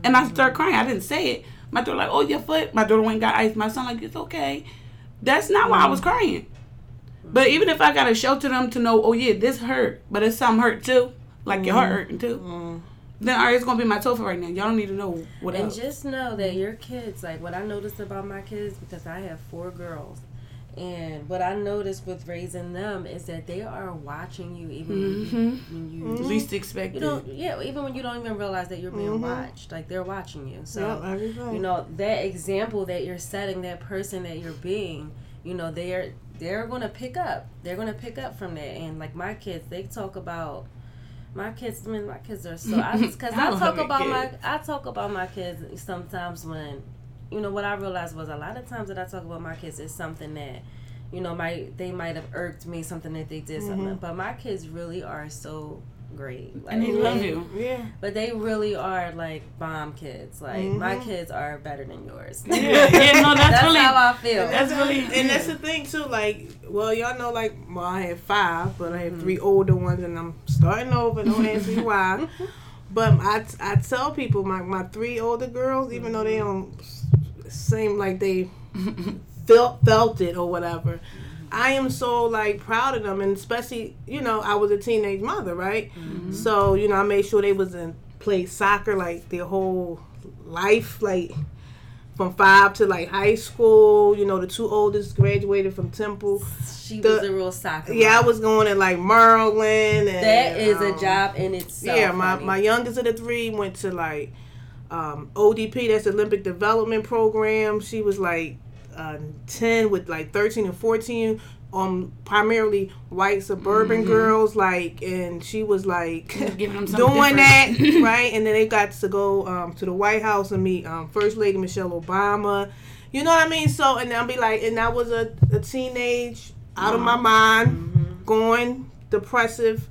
[SPEAKER 5] and I started crying. I didn't say it. My daughter like, oh your foot. My daughter went and got ice. My son like, it's okay. That's not why I was crying. But even if I gotta shelter them to know, oh yeah, this hurt, but it's something hurt too, like your heart mm-hmm. hurting too. Mm-hmm. Then all right, it's gonna be my toe for right now. Y'all don't need to know what
[SPEAKER 4] And
[SPEAKER 5] else.
[SPEAKER 4] just know that your kids, like what I noticed about my kids, because I have four girls, and what I noticed with raising them is that they are watching you even
[SPEAKER 5] Mhm.
[SPEAKER 4] when you,
[SPEAKER 5] Least expect
[SPEAKER 4] you
[SPEAKER 5] expected.
[SPEAKER 4] don't, yeah, even when you don't even realize that you're being watched. Like they're watching you. So
[SPEAKER 3] Yep,
[SPEAKER 4] you know that example that you're setting, that person that you're being, you know they're they're gonna pick up. They're gonna pick up from that. And like my kids, they talk about my kids. I mean, my kids are so because
[SPEAKER 5] I
[SPEAKER 4] I, talk
[SPEAKER 5] your
[SPEAKER 4] about my. I talk about my kids sometimes when you know what I realized was a lot of times that I talk about my kids is something that you know might they might have irked me something that they did something mm-hmm. but my kids really are so great like
[SPEAKER 5] and they love you.
[SPEAKER 3] yeah.
[SPEAKER 4] but they really are like bomb kids like mm-hmm. my kids are better than yours
[SPEAKER 5] Yeah, yeah, no, that's,
[SPEAKER 4] that's
[SPEAKER 5] really.
[SPEAKER 4] how I feel
[SPEAKER 5] That's really.
[SPEAKER 3] and that's the thing too. Like, well, y'all know, like, well, I have five, but I have mm-hmm. three older ones, and I'm starting over. Don't ask me why. But I, I tell people my my three older girls, even though they don't seem like they felt felt it or whatever. I am so like proud of them, and especially you know I was a teenage mother, right? So you know I made sure they was in played soccer like their whole life, like from five to like high school. You know the two oldest graduated from Temple.
[SPEAKER 4] she
[SPEAKER 3] The-
[SPEAKER 4] was a real soccer
[SPEAKER 3] Yeah, I was going to like Maryland. And,
[SPEAKER 4] that is
[SPEAKER 3] um,
[SPEAKER 4] a job in itself
[SPEAKER 3] yeah, my,
[SPEAKER 4] honey.
[SPEAKER 3] my youngest of the three went to like um, ODP, that's Olympic Development Program. She was like uh, 10 with like 13 and 14 um primarily white suburban girls like and she was like
[SPEAKER 5] Giving them something
[SPEAKER 3] doing
[SPEAKER 5] different.
[SPEAKER 3] that right? And then they got to go um, to the white house and meet um, first lady michelle obama. You know what i mean? So and i'll be like and i was a, a teenage out of my mind going depressive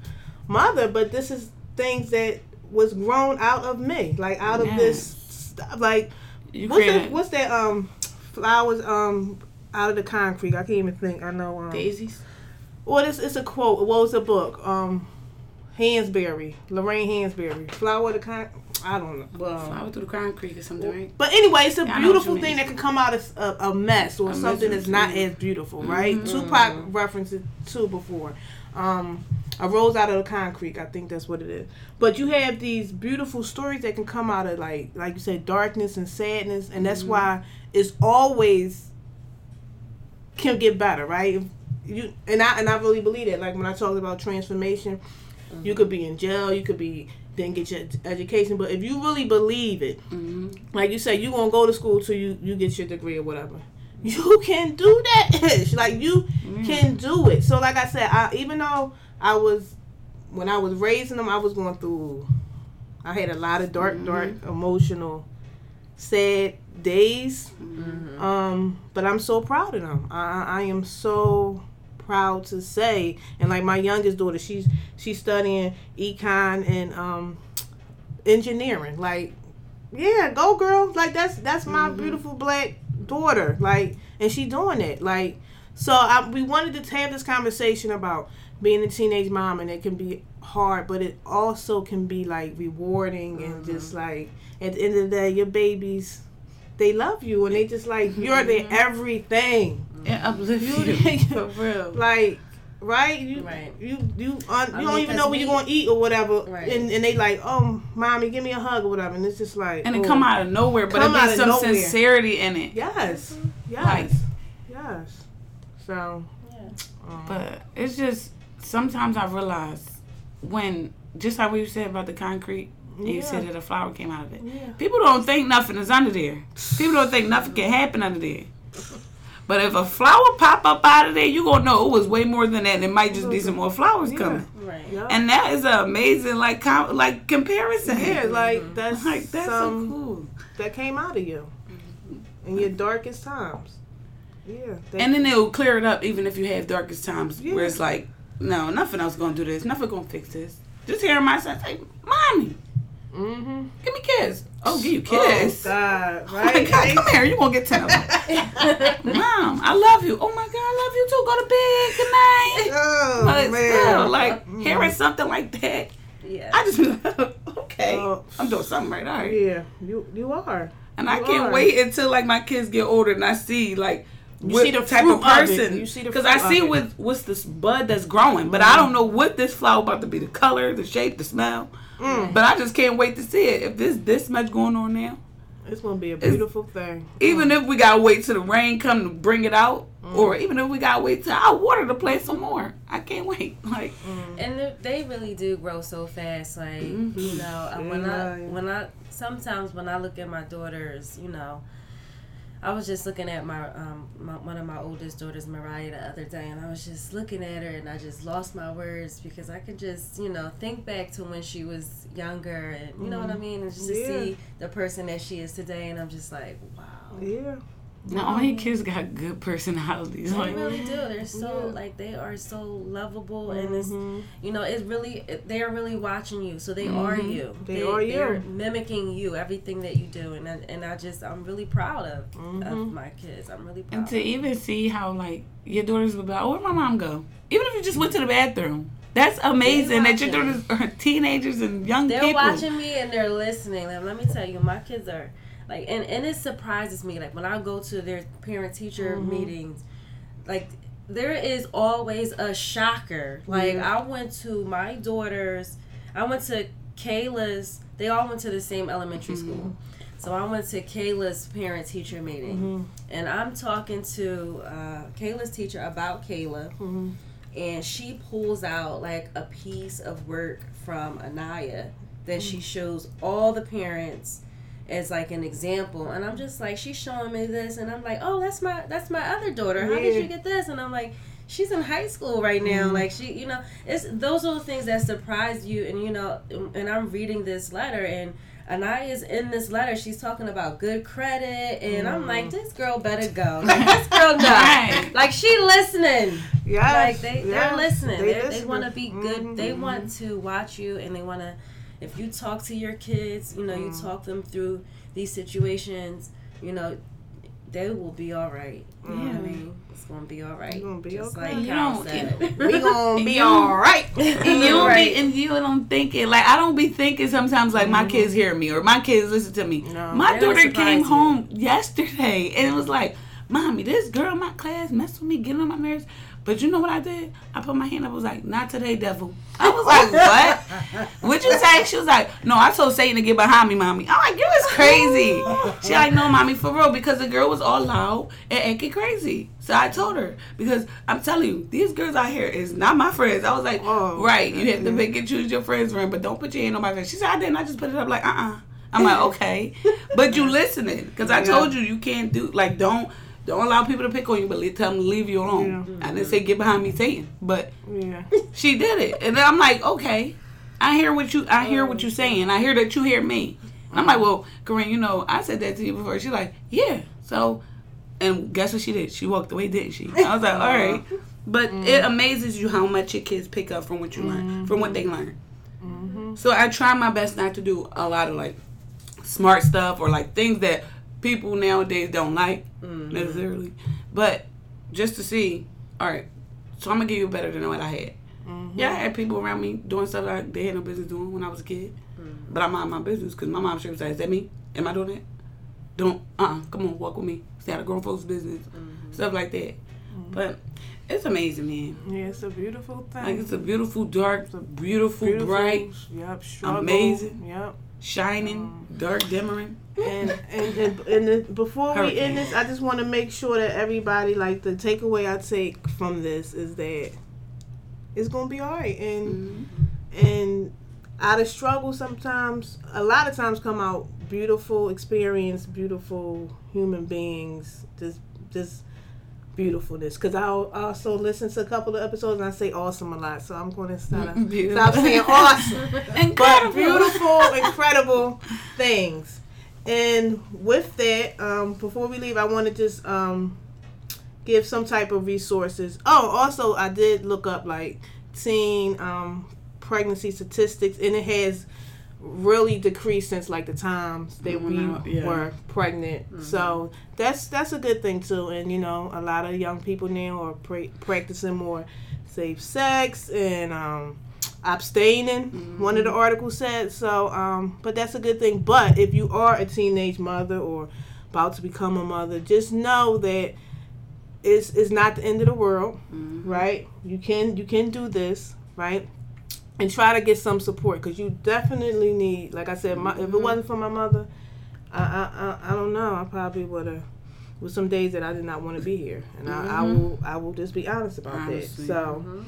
[SPEAKER 3] mother. But this is things that was grown out of me like out of this stuff like
[SPEAKER 5] You
[SPEAKER 3] what's that, what's that um flowers um out of the concrete i can't even think i know um
[SPEAKER 5] daisies.
[SPEAKER 3] well, it's, it's a quote. What was the book? Um, Hansberry, Lorraine Hansberry, flower of the con. I don't know. Well,
[SPEAKER 5] Flower through the concrete or something, right?
[SPEAKER 3] but anyway, it's a
[SPEAKER 5] Yeah, I know what
[SPEAKER 3] beautiful thing that can come out of a, a mess or
[SPEAKER 5] A
[SPEAKER 3] something that's not as beautiful, right? Tupac referenced it too before. Um, a rose out of the concrete. I think that's what it is. But you have these beautiful stories that can come out of like, like you said, darkness and sadness, and that's mm-hmm. why it's always can get better, right? If you and I and I really believe that. Like when I talked about transformation, you mm-hmm. could be in jail, you could be didn't get your education, but if you really believe it, mm-hmm. like you say, you gonna go to school till you you get your degree or whatever. You can do that. like you can do it. So like I said, I even though I was when I was raising them, I was going through. I had a lot of dark, dark, emotional, sad days. Um, but I'm so proud of them. I, I am so proud to say. And like my youngest daughter, she's she's studying econ and um, engineering. Like, yeah, go girl. Like that's that's my beautiful black daughter. Like, and she doing it. Like, so I, we wanted to have this conversation about being a teenage mom, and it can be hard, but it also can be like rewarding and mm-hmm. just like at the end of the day, your babies. They love you and they just like mm-hmm. you're their everything. Mm-hmm.
[SPEAKER 5] It uplifts
[SPEAKER 3] You-
[SPEAKER 5] you. For real.
[SPEAKER 3] Like, right? You
[SPEAKER 4] Right.
[SPEAKER 3] you you un, you
[SPEAKER 4] I
[SPEAKER 3] don't even know when you're gonna eat or whatever,
[SPEAKER 4] Right.
[SPEAKER 3] and and they like, oh, mommy, give me a hug or whatever, and it's just like,
[SPEAKER 5] And it
[SPEAKER 3] oh,
[SPEAKER 5] come out of nowhere, but
[SPEAKER 3] Come
[SPEAKER 5] it
[SPEAKER 3] out
[SPEAKER 5] some
[SPEAKER 3] nowhere.
[SPEAKER 5] sincerity in it.
[SPEAKER 3] Yes, yes,
[SPEAKER 5] Like-
[SPEAKER 3] yes. So, um,
[SPEAKER 5] But it's just sometimes I realize when just like we said about the concrete, and you said that a flower came out of it.
[SPEAKER 3] yeah,
[SPEAKER 5] People don't think nothing is under there. People don't think nothing can happen under there. But if a flower pop up out of there, you gonna know it was way more than that. And it might just be some more flowers
[SPEAKER 3] Yeah.
[SPEAKER 5] coming.
[SPEAKER 4] Right.
[SPEAKER 3] Yeah.
[SPEAKER 5] And that is an amazing like com- like comparison.
[SPEAKER 3] yeah, like mm-hmm. that's,
[SPEAKER 5] like that's
[SPEAKER 3] some
[SPEAKER 5] so cool.
[SPEAKER 3] that came out of you in your darkest times. Yeah.
[SPEAKER 5] And then it'll clear it up even if you have darkest times
[SPEAKER 3] Yeah.
[SPEAKER 5] where it's like, no, nothing else gonna do this. Nothing gonna fix this. Just hearing my son say, "Mommy,
[SPEAKER 3] mm-hmm.
[SPEAKER 5] give me kiss." Oh, give you
[SPEAKER 3] Oh
[SPEAKER 5] kiss.
[SPEAKER 3] God,
[SPEAKER 5] Oh my
[SPEAKER 3] right?
[SPEAKER 5] God, come here. You gonna get ten of them. Mom, I love you. Oh my God, I love you too. Go to bed. Good night.
[SPEAKER 3] Oh
[SPEAKER 5] But
[SPEAKER 3] man.
[SPEAKER 5] still, like hearing something like that,
[SPEAKER 4] Yeah.
[SPEAKER 5] I just okay,
[SPEAKER 3] Oh.
[SPEAKER 5] I'm doing something right. All right.
[SPEAKER 3] yeah, you you are.
[SPEAKER 5] And I can't
[SPEAKER 3] are.
[SPEAKER 5] wait until like my kids get older and I see like
[SPEAKER 3] You
[SPEAKER 5] what
[SPEAKER 3] see the
[SPEAKER 5] type
[SPEAKER 3] fruit
[SPEAKER 5] of
[SPEAKER 3] of
[SPEAKER 5] person.
[SPEAKER 3] You see the
[SPEAKER 5] Because I see
[SPEAKER 3] it. Mm-hmm.
[SPEAKER 5] what's this bud that's growing, but I don't know what this flower about to be. The color, the shape, the smell.
[SPEAKER 3] Mm.
[SPEAKER 5] But I just can't wait to see it. If there's this much going on now,
[SPEAKER 3] It's gonna be a beautiful thing.
[SPEAKER 5] even if we gotta wait till the rain come to bring it out,
[SPEAKER 3] Mm.
[SPEAKER 5] or even if we gotta wait till I water the plant some more, I can't wait. Like
[SPEAKER 4] and they- they really do grow so fast like
[SPEAKER 5] Mhm.
[SPEAKER 4] you know uh, when i when i sometimes when i look at my daughters you know i was just looking at my um my, one of my oldest daughters mariah the other day and i was just looking at her and i just lost my words because i could just you know think back to when she was younger and you know what i mean and just
[SPEAKER 3] Yeah.
[SPEAKER 4] to see the person that she is today and i'm just like wow
[SPEAKER 3] Yeah.
[SPEAKER 5] Now, all your kids got good personalities.
[SPEAKER 4] they
[SPEAKER 5] Like
[SPEAKER 4] really do. They're so
[SPEAKER 3] Yeah.
[SPEAKER 4] like they are so lovable, and it's
[SPEAKER 3] Mhm.
[SPEAKER 4] you know it's really they are really watching you so they are
[SPEAKER 5] Mhm.
[SPEAKER 4] you
[SPEAKER 3] They are you.
[SPEAKER 4] they're mimicking you everything that you do and I, and I just i'm really proud of
[SPEAKER 3] Mhm.
[SPEAKER 4] of my kids i'm really proud
[SPEAKER 5] And to even see how like your daughters would be like, oh, where'd my mom go? Even if you just went to the bathroom. That's amazing that your daughters are teenagers and young people they're
[SPEAKER 4] watching me and they're listening like, let me tell you my kids are like and, and it surprises me like when i go to their parent teacher
[SPEAKER 3] Mhm.
[SPEAKER 4] meetings like there is always a shocker like
[SPEAKER 3] Yeah.
[SPEAKER 4] i went to my daughter's i went to kayla's they all went to the same elementary
[SPEAKER 3] Mm-hmm.
[SPEAKER 4] school so i went to kayla's parent teacher meeting
[SPEAKER 3] Mhm.
[SPEAKER 4] and i'm talking to uh, kayla's teacher about kayla
[SPEAKER 3] Mhm.
[SPEAKER 4] and she pulls out like a piece of work from Anaya that she shows all the parents as like an example and I'm just like she's showing me this and I'm like oh that's my that's my other daughter how did you get this and I'm like she's in high school right now
[SPEAKER 3] Mhm.
[SPEAKER 4] like she you know it's those are the things that surprise you and you know and I'm reading this letter and Anaya's in this letter she's talking about good credit and I'm like this girl better go like this girl
[SPEAKER 5] Right.
[SPEAKER 4] like she listening
[SPEAKER 3] Yeah.
[SPEAKER 4] like they they're
[SPEAKER 3] yes,
[SPEAKER 4] listening. They, they
[SPEAKER 3] listening.
[SPEAKER 4] want to be good.
[SPEAKER 3] Mhm.
[SPEAKER 4] They want to watch you, and they want to. If you talk to your kids, you know, you
[SPEAKER 3] Mm.
[SPEAKER 4] talk them through these situations. You know, they will be all right. You know what I
[SPEAKER 3] Mhm.
[SPEAKER 4] mean? It's gonna be all right.
[SPEAKER 3] It's gonna be
[SPEAKER 4] Just
[SPEAKER 3] okay.
[SPEAKER 4] like
[SPEAKER 5] You
[SPEAKER 4] Cal
[SPEAKER 5] don't-
[SPEAKER 4] said.
[SPEAKER 3] We gonna be all right.
[SPEAKER 5] and you don't
[SPEAKER 4] Right.
[SPEAKER 5] be, and you don't think it like I don't be thinking sometimes like my kids hear me or my kids listen to me.
[SPEAKER 3] No.
[SPEAKER 5] my daughter came
[SPEAKER 4] you.
[SPEAKER 5] home yesterday and it was like, "Mommy, this girl in my class messed with me, getting on my nerves." But you know what I did? I put my hand up. I was like, "Not today, devil." I was like, "What? What'd you say?" She was like, "No, I told Satan to get behind me, mommy." I'm like, "You was crazy." She like, "No, mommy, for real," because the girl was all loud and acting crazy. So I told her because I'm telling you, these girls out here is not my friends. I was like,
[SPEAKER 3] Oh.
[SPEAKER 5] "Right, you have to make and choose your friends, friend, but don't put your hand on my face." She said, "I didn't. I just put it up like, uh, uh I'm like, "Okay," but you listening because I told you you can't do like don't. Don't allow people to pick on you, but tell them to leave you alone. I didn't say get behind me, Satan, but
[SPEAKER 3] Yeah.
[SPEAKER 5] she did it, and then I'm like, okay, I hear what you, I hear what you're saying. I hear that you hear me. And I'm like, well, Corinne, you know, I said that to you before. She's like, yeah. So, and guess what she did? She walked away, didn't she? I was like, all right. But it amazes you how much your kids pick up from what you learn, from what they learn.
[SPEAKER 3] Mm-hmm.
[SPEAKER 5] So I try my best not to do a lot of like smart stuff or like things that people nowadays don't like
[SPEAKER 4] Mhm.
[SPEAKER 5] necessarily, but just to see. All right, so I'm gonna give you better than what I had.
[SPEAKER 3] Mm-hmm.
[SPEAKER 5] Yeah, I had people around me doing stuff that they had no business doing when I was a kid, but I mind my business because my mom sure was like, "Is that me? Am I doing that? Don't. Uh. uh Come on, walk with me. Stay out of grown folks' business. Stuff like that. But it's amazing, man.
[SPEAKER 3] Yeah, it's a beautiful thing.
[SPEAKER 5] Like it's a beautiful, dark, beautiful,
[SPEAKER 3] Beautiful,
[SPEAKER 5] bright,
[SPEAKER 3] Yep. Struggle.
[SPEAKER 5] amazing.
[SPEAKER 3] Yep.
[SPEAKER 5] shining, dark, dimmering.
[SPEAKER 3] And and and, and then before we end this, I just want to make sure that everybody like the takeaway I take from this is that it's gonna be all right, and mm-hmm. and out of struggle sometimes, a lot of times come out beautiful experience, beautiful human beings. Just just beautifulness because I also listen to a couple of episodes and I say awesome a lot, so I'm going to stop, stop saying awesome. but beautiful, incredible things. And with that, um, before we leave, I want to just um, give some type of resources. Oh, also, I did look up like teen um, pregnancy statistics, and it has really decreased since like the times that we
[SPEAKER 5] yeah.
[SPEAKER 3] were pregnant. So that's that's a good thing too. And you know, a lot of young people now are pra- practicing more safe sex and um, abstaining. One of the mm-hmm. articles said so. Um, but that's a good thing. But if you are a teenage mother or about to become a mother, just know that it's it's not the end of the world, mm-hmm. right? You can you can do this, right? And try to get some support because you definitely need. Like I said, my, if it mm-hmm. wasn't for my mother, I I, I, I don't know. I probably would have. With some days that I did not want to be here, and I, I will I will just be honest about
[SPEAKER 5] Honestly.
[SPEAKER 3] that. So,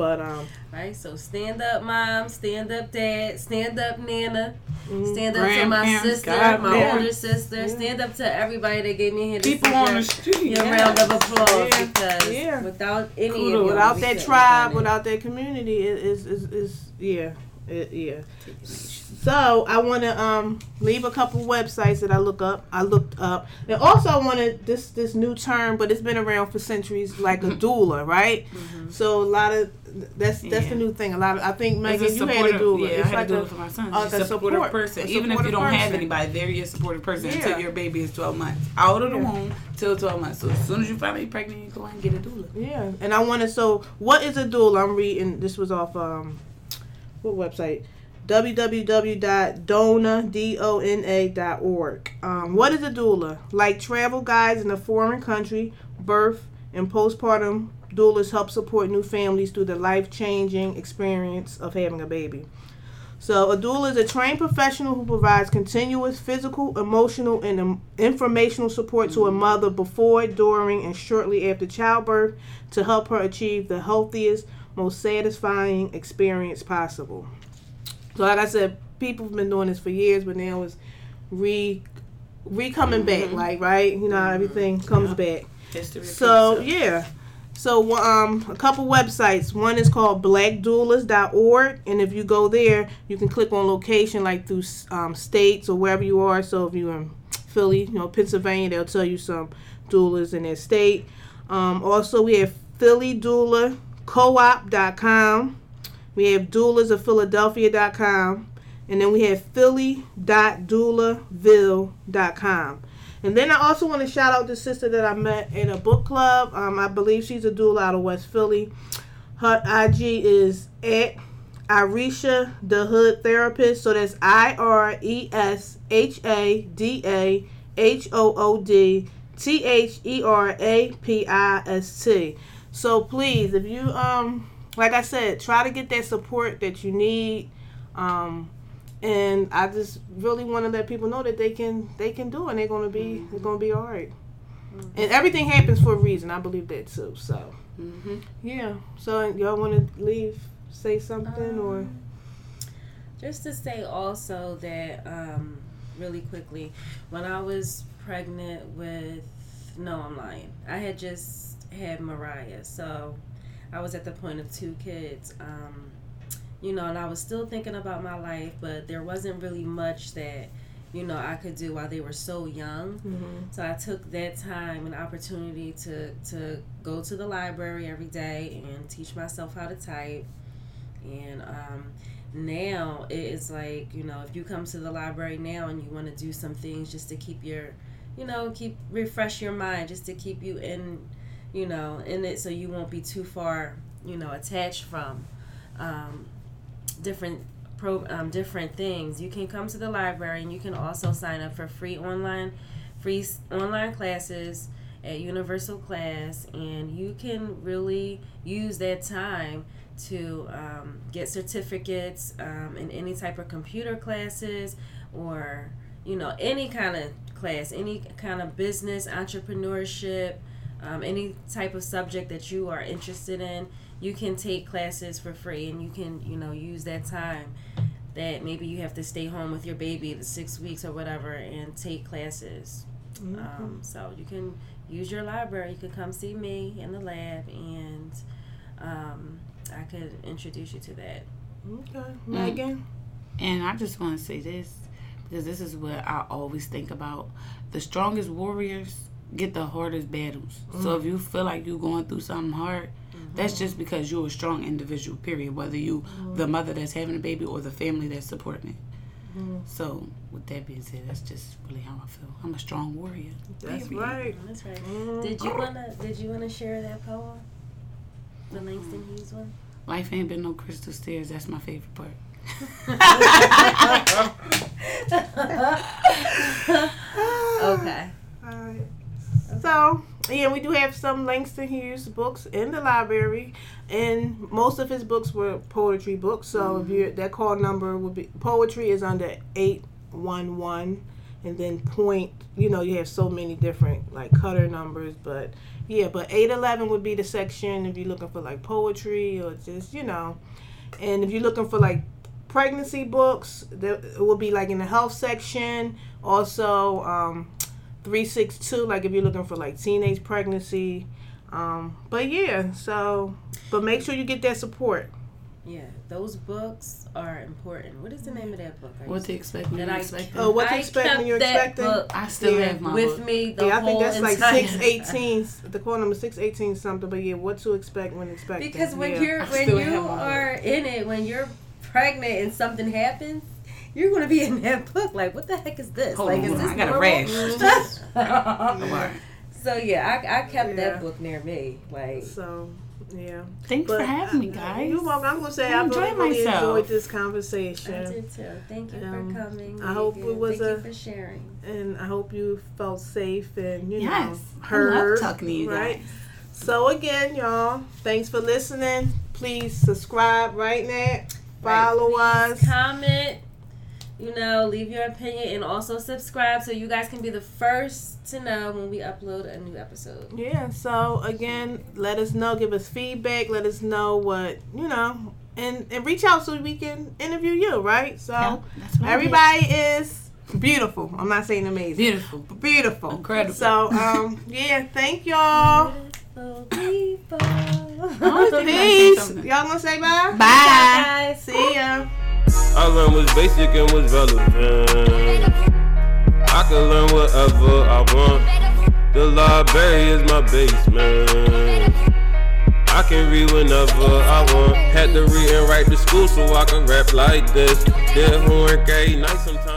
[SPEAKER 3] but um,
[SPEAKER 4] Right, so stand up, mom. Stand up, dad. Stand up, nana. Stand up to my
[SPEAKER 5] Grandparents,
[SPEAKER 4] sister, my
[SPEAKER 5] godparents.
[SPEAKER 4] older sister. Stand up to everybody that gave me a hand.
[SPEAKER 5] People on the street.
[SPEAKER 4] Your
[SPEAKER 5] yes.
[SPEAKER 4] round of applause
[SPEAKER 3] Yeah.
[SPEAKER 4] because
[SPEAKER 3] Yeah.
[SPEAKER 4] without any of
[SPEAKER 3] without that tribe,
[SPEAKER 4] have done it.
[SPEAKER 3] without that community, it is is is yeah, it, yeah. So I want to um leave a couple websites that I look up. I looked up, and also I wanted this this new term, but it's been around for centuries, like a doula, right? So a lot of that's that's the new thing. A lot of I think Megan, you had a doula.
[SPEAKER 5] Yeah,
[SPEAKER 3] it's
[SPEAKER 5] I had
[SPEAKER 3] like a,
[SPEAKER 5] it for my son.
[SPEAKER 3] uh,
[SPEAKER 5] She's
[SPEAKER 3] a
[SPEAKER 5] a supportive
[SPEAKER 3] support-
[SPEAKER 5] person.
[SPEAKER 3] a
[SPEAKER 5] Even if you don't have
[SPEAKER 3] person.
[SPEAKER 5] anybody, they're your supportive person
[SPEAKER 3] Yeah.
[SPEAKER 5] until your baby is 12 months. Out of the
[SPEAKER 3] Yeah.
[SPEAKER 5] womb till 12 months. So as soon as you find out pregnant, you go and get a doula.
[SPEAKER 3] Yeah, and I want to. So, what is a doula? I'm reading. This was off um, what website? www.dona d o n a dot. Um, what is a doula? Like travel guides in a foreign country, birth and postpartum doulas help support new families through the life changing experience of having a baby. So, a doula is a trained professional who provides continuous physical, emotional, and um, informational support to a mother before, during, and shortly after childbirth to help her achieve the healthiest, most satisfying experience possible. So, like I said, people have been doing this for years, but now it's re re coming back. Like, right? You know, how everything comes back.
[SPEAKER 5] History.
[SPEAKER 3] So yeah. So um a couple websites. One is called blackdoulas.org and if you go there, you can click on location like through um, states or wherever you are. So if you're in Philly, you know, Pennsylvania, they'll tell you some doulas in their state. Um, also we have Philly Doula Co-op.com. We have doulas of Philadelphia.com. And then we have philly.doulaville.com. And then I also want to shout out the sister that I met in a book club. Um, I believe she's a doula out of West Philly. Her IG is at Iresha the Hood Therapist. So that's I R E S H A D A H O O D T H E R A P I S T. So please, if you um, like I said, try to get that support that you need. Um, and I just really want to let people know that they can they can do it. and They're gonna be they're gonna be all right. And everything happens for a reason. I believe that too. So
[SPEAKER 5] Mhm.
[SPEAKER 3] yeah. So y'all want to leave, say something or
[SPEAKER 4] Um, Just to say also that, um, really quickly, when I was pregnant with, no, I'm lying. I had just had Mariah, so I was at the point of two kids. Um, you know, and I was still thinking about my life, but there wasn't really much that, you know, I could do while they were so young. So I took that time and opportunity to to go to the library every day and teach myself how to type. And um, now it is like you know if you come to the library now and you want to do some things just to keep your, you know, keep refresh your mind just to keep you in, you know, in it so you won't be too far, you know, attached from. Um, different pro um, different things you can come to the library and you can also sign up for free online free online classes at universal class and you can really use that time to um, get certificates um, in any type of computer classes or you know any kind of class any kind of business entrepreneurship um, any type of subject that you are interested in you can take classes for free and you can you know use that time that maybe you have to stay home with your baby the six weeks or whatever and take classes Um, so you can use your library. You could come see me in the lab, and um, I could introduce you to that.
[SPEAKER 3] Okay, Megan.
[SPEAKER 5] And I just want to say this because this is what I always think about. The strongest warriors get the hardest battles. So mm. if you feel like you're going through something hard, that's mm-hmm. just because you're a strong individual, period. Whether you mm-hmm. the mother that's having a baby or the family that's supporting it. Mm-hmm. So with that being said, that's just really how I feel. I'm a strong warrior.
[SPEAKER 3] That's
[SPEAKER 5] period.
[SPEAKER 3] right.
[SPEAKER 4] That's right. Did you wanna Did you wanna share that poem? The Langston Hughes one.
[SPEAKER 5] Life ain't been no crystal stairs. That's my favorite part.
[SPEAKER 4] Okay.
[SPEAKER 3] Alright. So, yeah, we do have some Langston Hughes books in the library, and most of his books were poetry books. So, if you that call number would be poetry is under eight one one, and then point. You know, you have so many different like cutter numbers, but yeah, but eight eleven would be the section if you're looking for like poetry or just you know, and if you're looking for like pregnancy books, that it will be like in the health section. Also, um, 362 like if you're looking for like teenage pregnancy um but yeah so but make sure you get that support
[SPEAKER 4] Yeah, those books are important. What is the name of that book? I
[SPEAKER 5] What
[SPEAKER 4] used
[SPEAKER 5] to expect when
[SPEAKER 4] That
[SPEAKER 5] you
[SPEAKER 4] I
[SPEAKER 5] expect
[SPEAKER 3] Oh, what to expect when you're expecting?
[SPEAKER 4] book
[SPEAKER 5] I still
[SPEAKER 3] Yeah.
[SPEAKER 5] have my
[SPEAKER 4] with
[SPEAKER 5] book.
[SPEAKER 4] me the
[SPEAKER 3] yeah i think
[SPEAKER 4] whole
[SPEAKER 3] that's like 618 the call number 618 something but yeah what to expect when expecting
[SPEAKER 4] Because when
[SPEAKER 3] yeah.
[SPEAKER 4] you're when you
[SPEAKER 5] have my
[SPEAKER 4] are in it, when you're pregnant and something happens, you're gonna be in that book. Like, what the heck is this?
[SPEAKER 5] Hold
[SPEAKER 4] like,
[SPEAKER 5] on,
[SPEAKER 4] is this
[SPEAKER 5] I got a
[SPEAKER 4] normal?
[SPEAKER 5] rash.
[SPEAKER 4] So yeah, I, I kept
[SPEAKER 3] Yeah.
[SPEAKER 4] that book near me. Like,
[SPEAKER 3] so yeah
[SPEAKER 5] Thanks
[SPEAKER 3] but
[SPEAKER 5] for having me,
[SPEAKER 3] uh,
[SPEAKER 5] guys.
[SPEAKER 3] you're welcome i'm gonna say
[SPEAKER 5] I
[SPEAKER 3] i really,
[SPEAKER 5] enjoyed
[SPEAKER 3] really
[SPEAKER 5] myself.
[SPEAKER 3] enjoyed this conversation.
[SPEAKER 4] I
[SPEAKER 3] conversation
[SPEAKER 4] did too. Thank you
[SPEAKER 3] Um,
[SPEAKER 4] for coming.
[SPEAKER 3] I hope
[SPEAKER 4] Megan.
[SPEAKER 3] it was
[SPEAKER 4] Thank
[SPEAKER 3] a-
[SPEAKER 4] you for sharing.
[SPEAKER 3] and i hope you felt safe and you
[SPEAKER 5] Yes,
[SPEAKER 3] know
[SPEAKER 5] I
[SPEAKER 3] heard
[SPEAKER 5] love talking to you
[SPEAKER 3] right
[SPEAKER 5] guys.
[SPEAKER 3] So again, y'all, thanks for listening. Please subscribe right now. Follow
[SPEAKER 4] Right.
[SPEAKER 3] us.
[SPEAKER 4] Comment. You know, leave your opinion and also subscribe so you guys can be the first to know when we upload a new episode.
[SPEAKER 3] Yeah. So again, let us know. Give us feedback. Let us know what you know, and and reach out so we can interview you. Right. So
[SPEAKER 5] Yeah, that's what I
[SPEAKER 3] everybody is beautiful. I'm not saying amazing.
[SPEAKER 5] beautiful.
[SPEAKER 3] but Beautiful.
[SPEAKER 5] Incredible.
[SPEAKER 3] So um yeah, thank y'all.
[SPEAKER 4] Beautiful people.
[SPEAKER 5] always think I say
[SPEAKER 3] Peace. Y'all gonna say bye?
[SPEAKER 5] Bye.
[SPEAKER 4] guys.
[SPEAKER 3] See ya.
[SPEAKER 6] I learned what's basic and what's relevant. I can learn whatever I want. The library is my basement. I can read whenever I want. Had to read and write to school so I can rap like this. Did homework every night sometimes.